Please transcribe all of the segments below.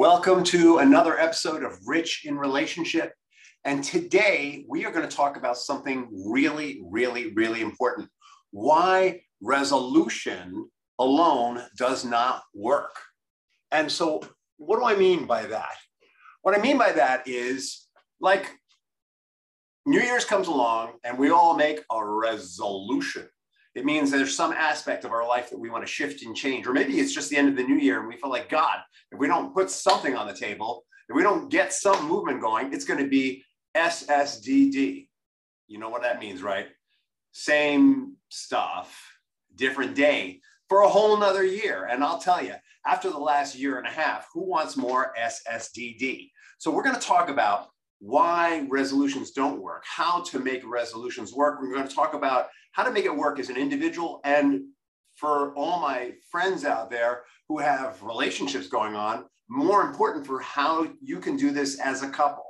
Welcome to another episode of Rich in Relationship. And today we are going to talk about something really, really, really important why resolution alone does not work. And so, what do I mean by that? What I mean by that is like New Year's comes along and we all make a resolution. It means there's some aspect of our life that we want to shift and change. Or maybe it's just the end of the new year and we feel like, God, if we don't put something on the table, if we don't get some movement going, it's going to be SSDD. You know what that means, right? Same stuff, different day for a whole nother year. And I'll tell you, after the last year and a half, who wants more SSDD? So we're going to talk about why resolutions don't work, how to make resolutions work. We're going to talk about how to make it work as an individual and for all my friends out there who have relationships going on, more important for how you can do this as a couple.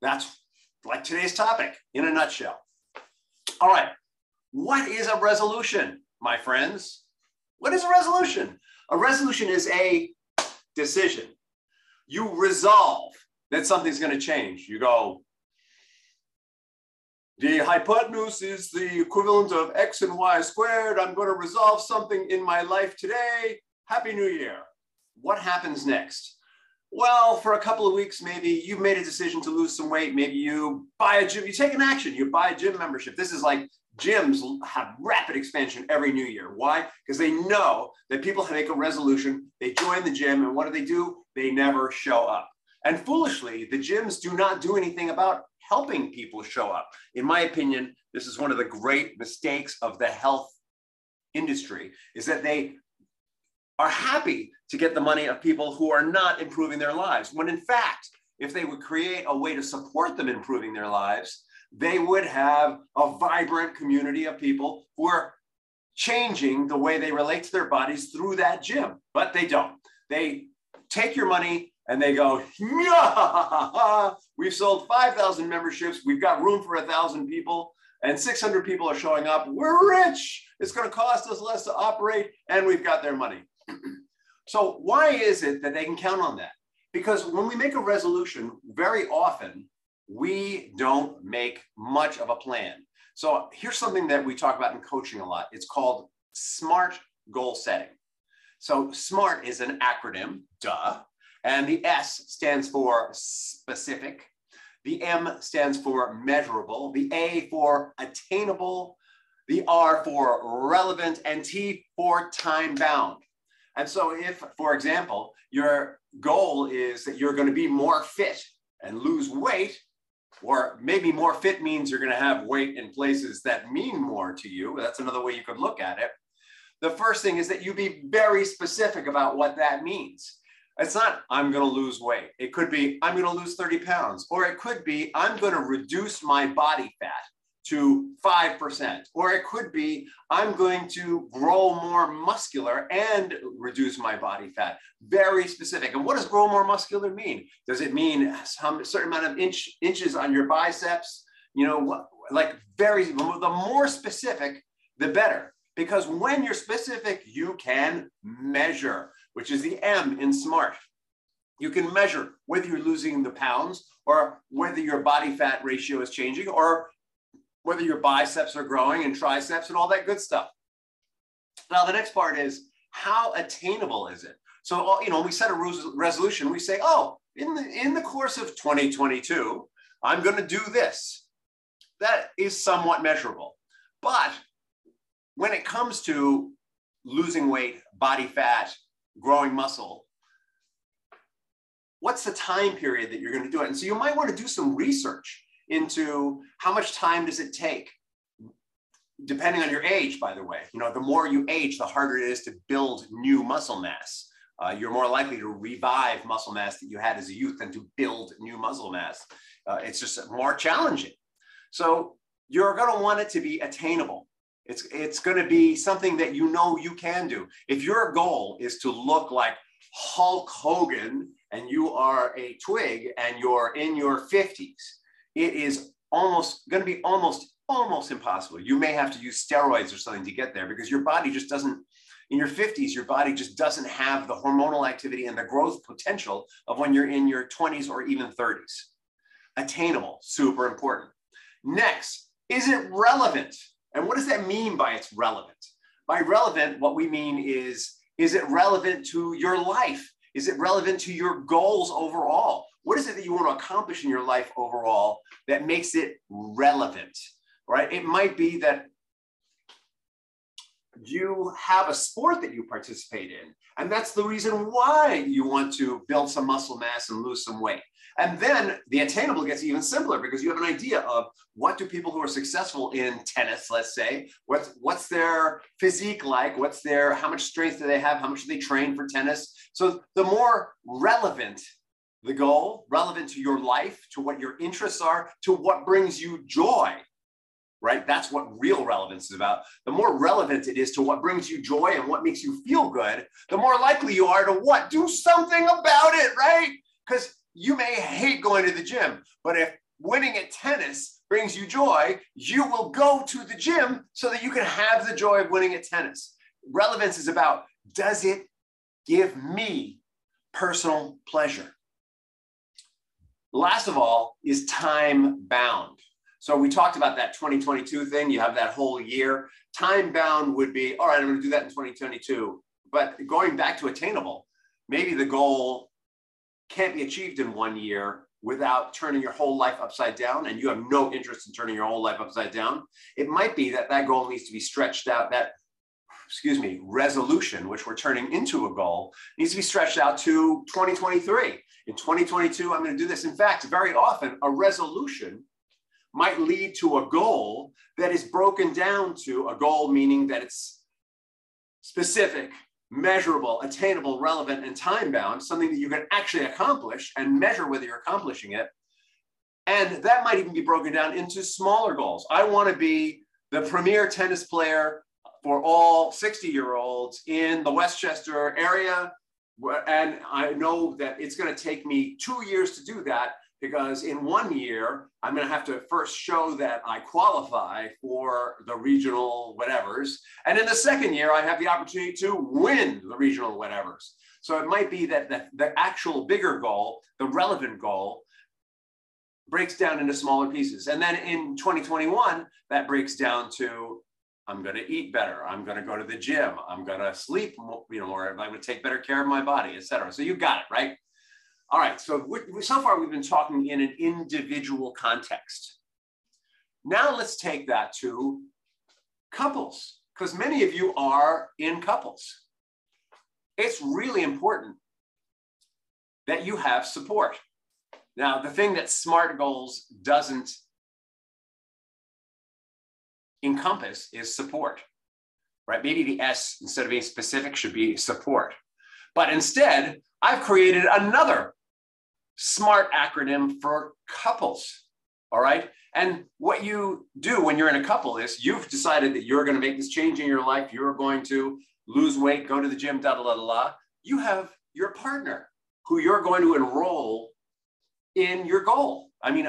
That's like today's topic in a nutshell. All right. What is a resolution, my friends? What is a resolution? A resolution is a decision. You resolve that something's going to change. You go, the hypotenuse is the equivalent of x and y squared. I'm going to resolve something in my life today. Happy New Year. What happens next? Well, for a couple of weeks, maybe you've made a decision to lose some weight. Maybe you buy a gym, you take an action, you buy a gym membership. This is like gyms have rapid expansion every new year. Why? Because they know that people make a resolution, they join the gym, and what do they do? They never show up. And foolishly, the gyms do not do anything about helping people show up. In my opinion, this is one of the great mistakes of the health industry is that they are happy to get the money of people who are not improving their lives. When in fact, if they would create a way to support them improving their lives, they would have a vibrant community of people who are changing the way they relate to their bodies through that gym. But they don't. They take your money and they go, we've sold 5,000 memberships. We've got room for a thousand people and 600 people are showing up. We're rich. It's going to cost us less to operate and we've got their money. so why is it that they can count on that? Because when we make a resolution, very often we don't make much of a plan. So here's something that we talk about in coaching a lot. It's called SMART goal setting. So SMART is an acronym, duh. And the S stands for specific. The M stands for measurable. The A for attainable. The R for relevant. And T for time bound. And so, if, for example, your goal is that you're going to be more fit and lose weight, or maybe more fit means you're going to have weight in places that mean more to you. That's another way you could look at it. The first thing is that you be very specific about what that means. It's not, I'm going to lose weight. It could be, I'm going to lose 30 pounds. Or it could be, I'm going to reduce my body fat to 5%. Or it could be, I'm going to grow more muscular and reduce my body fat. Very specific. And what does grow more muscular mean? Does it mean some certain amount of inch, inches on your biceps? You know, like very, the more specific, the better. Because when you're specific, you can measure which is the M in SMART. You can measure whether you're losing the pounds or whether your body fat ratio is changing or whether your biceps are growing and triceps and all that good stuff. Now, the next part is how attainable is it? So, uh, you know, we set a resolution, we say, oh, in the, in the course of 2022, I'm going to do this. That is somewhat measurable. But when it comes to losing weight, body fat, growing muscle, what's the time period that you're going to do it? And so you might want to do some research into how much time does it take depending on your age by the way. You know the more you age the harder it is to build new muscle mass. Uh, you're more likely to revive muscle mass that you had as a youth than to build new muscle mass. Uh, it's just more challenging. So you're going to want it to be attainable it's, it's going to be something that you know you can do. If your goal is to look like Hulk Hogan and you are a twig and you're in your 50s, it is almost going to be almost almost impossible. You may have to use steroids or something to get there because your body just doesn't In your 50s, your body just doesn't have the hormonal activity and the growth potential of when you're in your 20s or even 30s. Attainable, super important. Next, is it relevant? And what does that mean by it's relevant? By relevant, what we mean is, is it relevant to your life? Is it relevant to your goals overall? What is it that you want to accomplish in your life overall that makes it relevant? Right? It might be that you have a sport that you participate in, and that's the reason why you want to build some muscle mass and lose some weight. And then the attainable gets even simpler because you have an idea of what do people who are successful in tennis, let's say, what's, what's their physique like? What's their, how much strength do they have? How much do they train for tennis? So the more relevant the goal, relevant to your life, to what your interests are, to what brings you joy, right? That's what real relevance is about. The more relevant it is to what brings you joy and what makes you feel good, the more likely you are to what? Do something about it, right? Because you may hate going to the gym, but if winning at tennis brings you joy, you will go to the gym so that you can have the joy of winning at tennis. Relevance is about does it give me personal pleasure? Last of all is time bound. So we talked about that 2022 thing. You have that whole year. Time bound would be, all right, I'm going to do that in 2022. But going back to attainable, maybe the goal can't be achieved in one year without turning your whole life upside down and you have no interest in turning your whole life upside down it might be that that goal needs to be stretched out that excuse me resolution which we're turning into a goal needs to be stretched out to 2023 in 2022 i'm going to do this. In fact very often a resolution might lead to a goal that is broken down to a goal meaning that it's specific measurable, attainable, relevant, and time bound, something that you can actually accomplish and measure whether you're accomplishing it. And that might even be broken down into smaller goals. I want to be the premier tennis player for all 60 year olds in the Westchester area. And I know that it's going to take me two years to do that because in one year, I'm going to have to first show that I qualify for the regional whatevers. And in the second year, I have the opportunity to win the regional whatevers. So it might be that the, the actual bigger goal, the relevant goal, breaks down into smaller pieces. And then in 2021, that breaks down to I'm going to eat better. I'm going to go to the gym. I'm going to sleep, more, you know, more. I'm going to take better care of my body, et cetera. So you got it, right? All right, so so far we've been talking in an individual context. Now let's take that to couples, because many of you are in couples. It's really important that you have support. Now, the thing that SMART goals doesn't encompass is support, right? Maybe the S, instead of being specific, should be support. But instead, I've created another SMART acronym for couples. All right. And what you do when you're in a couple is you've decided that you're going to make this change in your life. You're going to lose weight, go to the gym, da da da da. You have your partner who you're going to enroll in your goal. I mean,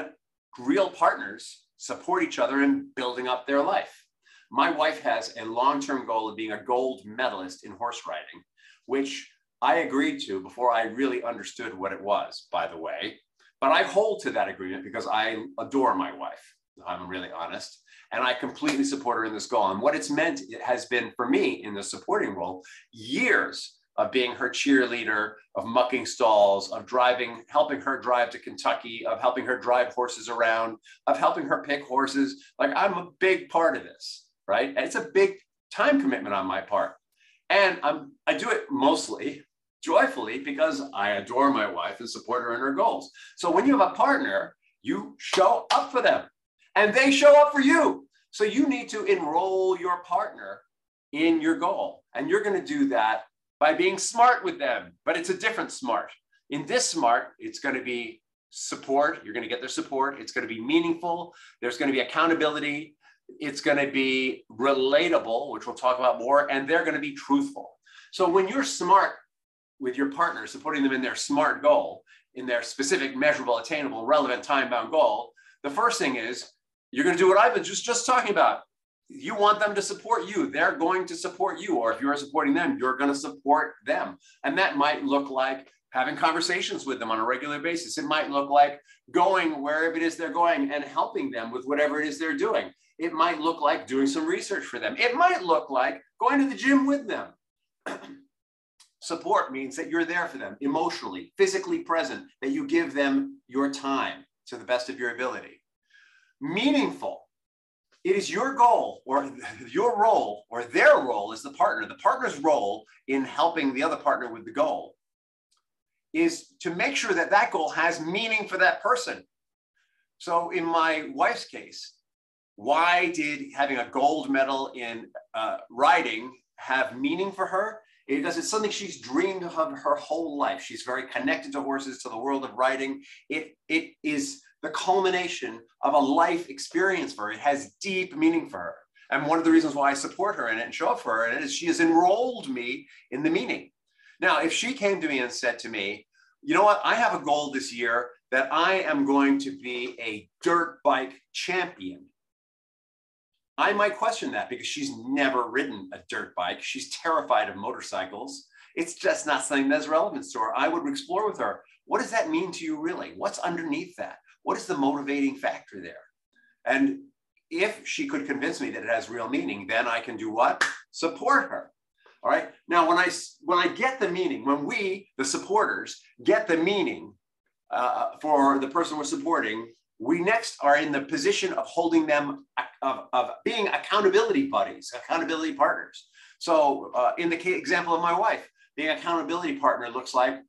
real partners support each other in building up their life. My wife has a long term goal of being a gold medalist in horse riding, which I agreed to before I really understood what it was, by the way. But I hold to that agreement because I adore my wife. I'm really honest. And I completely support her in this goal. And what it's meant it has been for me in the supporting role years of being her cheerleader, of mucking stalls, of driving, helping her drive to Kentucky, of helping her drive horses around, of helping her pick horses. Like I'm a big part of this, right? And it's a big time commitment on my part. And I'm, I do it mostly joyfully because I adore my wife and support her in her goals. So when you have a partner, you show up for them and they show up for you. So you need to enroll your partner in your goal. And you're going to do that by being smart with them, but it's a different smart. In this smart, it's going to be support. You're going to get their support. It's going to be meaningful. There's going to be accountability. It's going to be relatable, which we'll talk about more, and they're going to be truthful. So when you're smart with your partner, supporting them in their SMART goal, in their specific, measurable, attainable, relevant, time bound goal, the first thing is you're going to do what I've been just, just talking about you want them to support you. They're going to support you. Or if you're supporting them, you're going to support them. And that might look like having conversations with them on a regular basis. It might look like going wherever it is they're going and helping them with whatever it is they're doing. It might look like doing some research for them. It might look like going to the gym with them. Support means that you're there for them emotionally, physically present, that you give them your time to the best of your ability. Meaningful. It is your goal or your role or their role as the partner, the partner's role in helping the other partner with the goal is to make sure that that goal has meaning for that person. So in my wife's case, why did having a gold medal in uh, riding have meaning for her? Because it's something she's dreamed of her whole life. She's very connected to horses, to the world of riding. It, it is the culmination of a life experience for her. It has deep meaning for her. And one of the reasons why I support her in it and show up for her in it is she has enrolled me in the meaning. Now, if she came to me and said to me, you know what, I have a goal this year that I am going to be a dirt bike champion. I might question that because she's never ridden a dirt bike. She's terrified of motorcycles. It's just not something that's relevant to her. I would explore with her what does that mean to you really? What's underneath that? What is the motivating factor there? And if she could convince me that it has real meaning, then I can do what? Support her. All right. Now, when I when I get the meaning, when we, the supporters, get the meaning uh, for the person we're supporting, we next are in the position of holding them, of, of being accountability buddies, accountability partners. So uh, in the example of my wife, being accountability partner looks like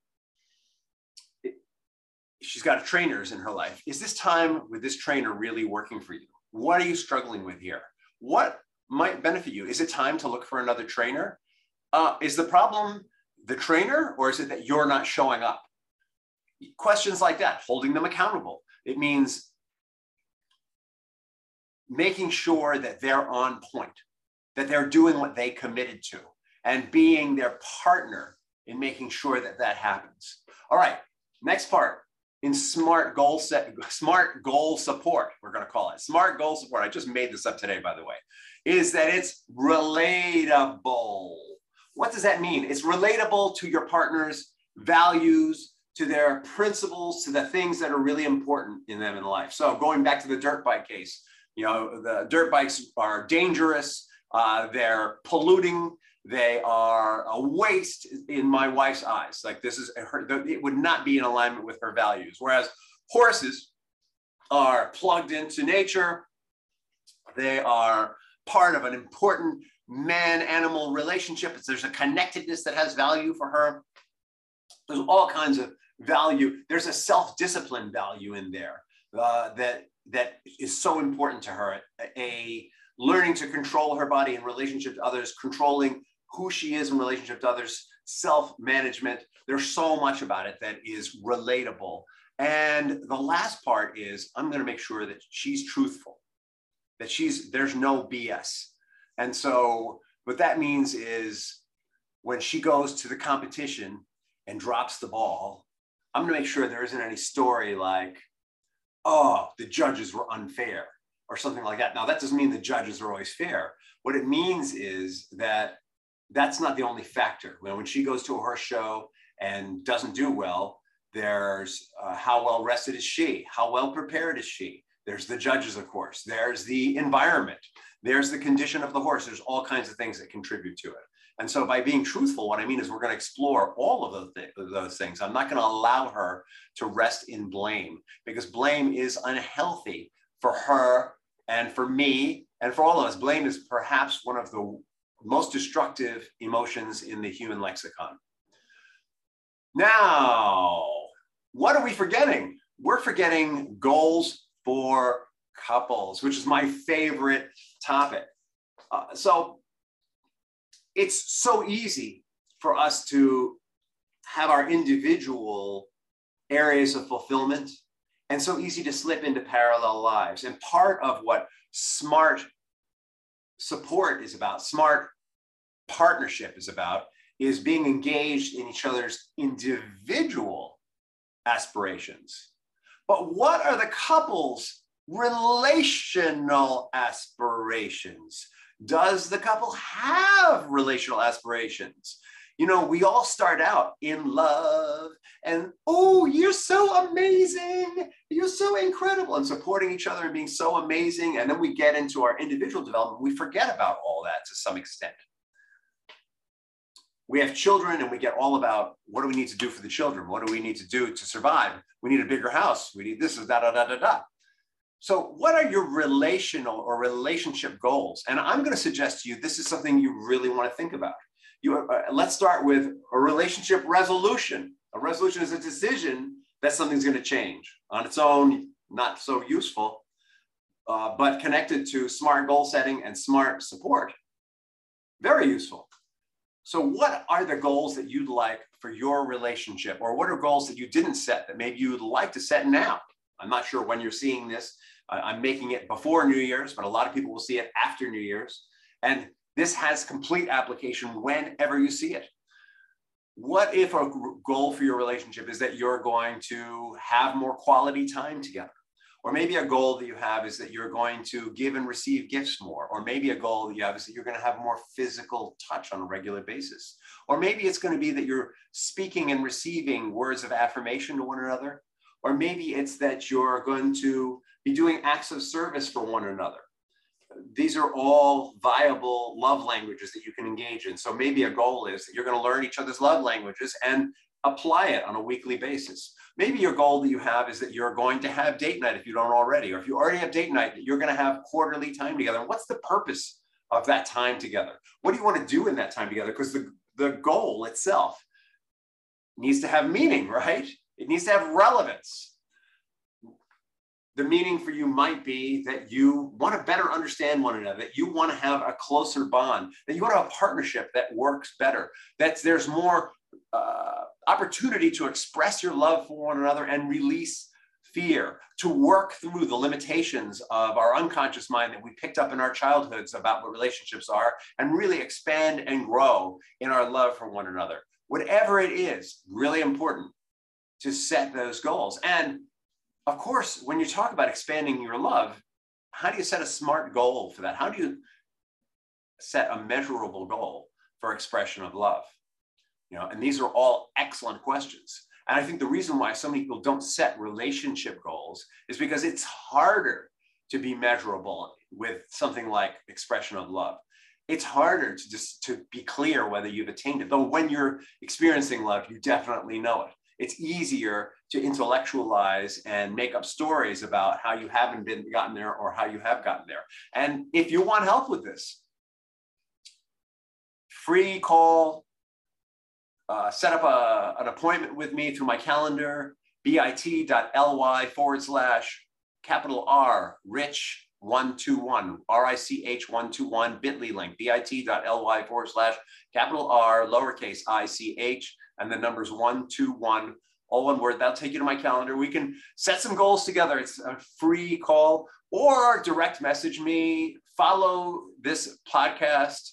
she's got trainers in her life. Is this time with this trainer really working for you? What are you struggling with here? What might benefit you? Is it time to look for another trainer? Uh, is the problem the trainer or is it that you're not showing up? Questions like that, holding them accountable. It means making sure that they're on point, that they're doing what they committed to, and being their partner in making sure that that happens. All right, next part in smart goal set, smart goal support, we're going to call it smart goal support. I just made this up today, by the way, is that it's relatable. What does that mean? It's relatable to your partner's values, to their principles, to the things that are really important in them in life. So going back to the dirt bike case, you know, the dirt bikes are dangerous. Uh, they're polluting. They are a waste in my wife's eyes. Like this is her, it would not be in alignment with her values. Whereas horses are plugged into nature. They are part of an important man animal relationship. There's a connectedness that has value for her. There's all kinds of value. There's a self discipline value in there uh, that, that is so important to her. A learning to control her body in relationship to others, controlling who she is in relationship to others, self management. There's so much about it that is relatable. And the last part is I'm going to make sure that she's truthful, that she's there's no BS. And so what that means is when she goes to the competition and drops the ball, I'm going to make sure there isn't any story like, oh, the judges were unfair or something like that. Now, that doesn't mean the judges are always fair. What it means is that that's not the only factor. When, when she goes to a horse show and doesn't do well, there's uh, how well rested is she? How well prepared is she? There's the judges, of course. There's the environment. There's the condition of the horse. There's all kinds of things that contribute to it. And so by being truthful, what I mean is we're going to explore all of those, th- those things. I'm not going to allow her to rest in blame because blame is unhealthy for her and for me and for all of us. Blame is perhaps one of the most destructive emotions in the human lexicon. Now, what are we forgetting? We're forgetting goals for couples, which is my favorite topic. Uh, so it's so easy for us to have our individual areas of fulfillment and so easy to slip into parallel lives. And part of what smart support is about, smart partnership is about, is being engaged in each other's individual aspirations. But what are the couples relational aspirations. Does the couple have relational aspirations? You know, we all start out in love and, oh, you're so amazing. You're so incredible and supporting each other and being so amazing. And then we get into our individual development. We forget about all that to some extent. We have children and we get all about what do we need to do for the children? What do we need to do to survive? We need a bigger house. We need this, is da, da, da, da, da. So, what are your relational or relationship goals? And I'm going to suggest to you this is something you really want to think about. You, uh, let's start with a relationship resolution. A resolution is a decision that something's going to change on its own, not so useful, uh, but connected to smart goal setting and smart support. Very useful. So, what are the goals that you'd like for your relationship, or what are goals that you didn't set that maybe you would like to set now? I'm not sure when you're seeing this. I'm making it before New Year's, but a lot of people will see it after New Year's. And this has complete application whenever you see it. What if a goal for your relationship is that you're going to have more quality time together? Or maybe a goal that you have is that you're going to give and receive gifts more. Or maybe a goal that you have is that you're going to have more physical touch on a regular basis. Or maybe it's going to be that you're speaking and receiving words of affirmation to one another. Or maybe it's that you're going to be doing acts of service for one another. These are all viable love languages that you can engage in. So maybe a goal is that you're going to learn each other's love languages and apply it on a weekly basis. Maybe your goal that you have is that you're going to have date night if you don't already, or if you already have date night, that you're going to have quarterly time together. And what's the purpose of that time together? What do you want to do in that time together? Because the, the goal itself needs to have meaning, right? It needs to have relevance. The meaning for you might be that you want to better understand one another, that you want to have a closer bond, that you want to have a partnership that works better, that there's more uh, opportunity to express your love for one another and release fear, to work through the limitations of our unconscious mind that we picked up in our childhoods about what relationships are, and really expand and grow in our love for one another. Whatever it is, really important to set those goals. And of course, when you talk about expanding your love, how do you set a smart goal for that? How do you set a measurable goal for expression of love? You know, and these are all excellent questions. And I think the reason why so many people don't set relationship goals is because it's harder to be measurable with something like expression of love. It's harder to just to be clear whether you've attained it. Though when you're experiencing love, you definitely know it it's easier to intellectualize and make up stories about how you haven't been gotten there or how you have gotten there. And if you want help with this, free call, uh, set up a, an appointment with me through my calendar, bit.ly forward slash capital R, rich 121, R-I-C-H 121, bit.ly link, bit.ly forward slash capital R, lowercase I-C-H, and the numbers 121, all one word. That'll take you to my calendar. We can set some goals together. It's a free call or direct message me, follow this podcast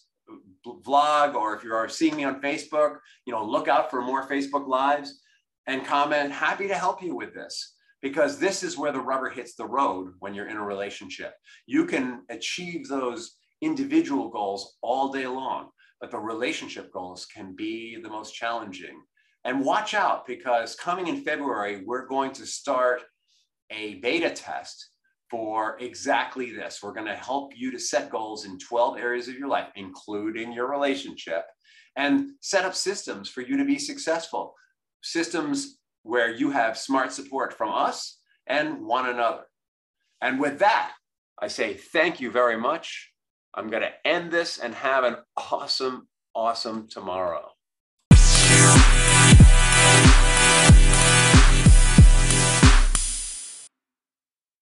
vlog, or if you are seeing me on Facebook, you know, look out for more Facebook lives and comment. Happy to help you with this because this is where the rubber hits the road when you're in a relationship. You can achieve those individual goals all day long, but the relationship goals can be the most challenging. And watch out because coming in February, we're going to start a beta test for exactly this. We're going to help you to set goals in 12 areas of your life, including your relationship, and set up systems for you to be successful. Systems where you have smart support from us and one another. And with that, I say thank you very much. I'm going to end this and have an awesome, awesome tomorrow.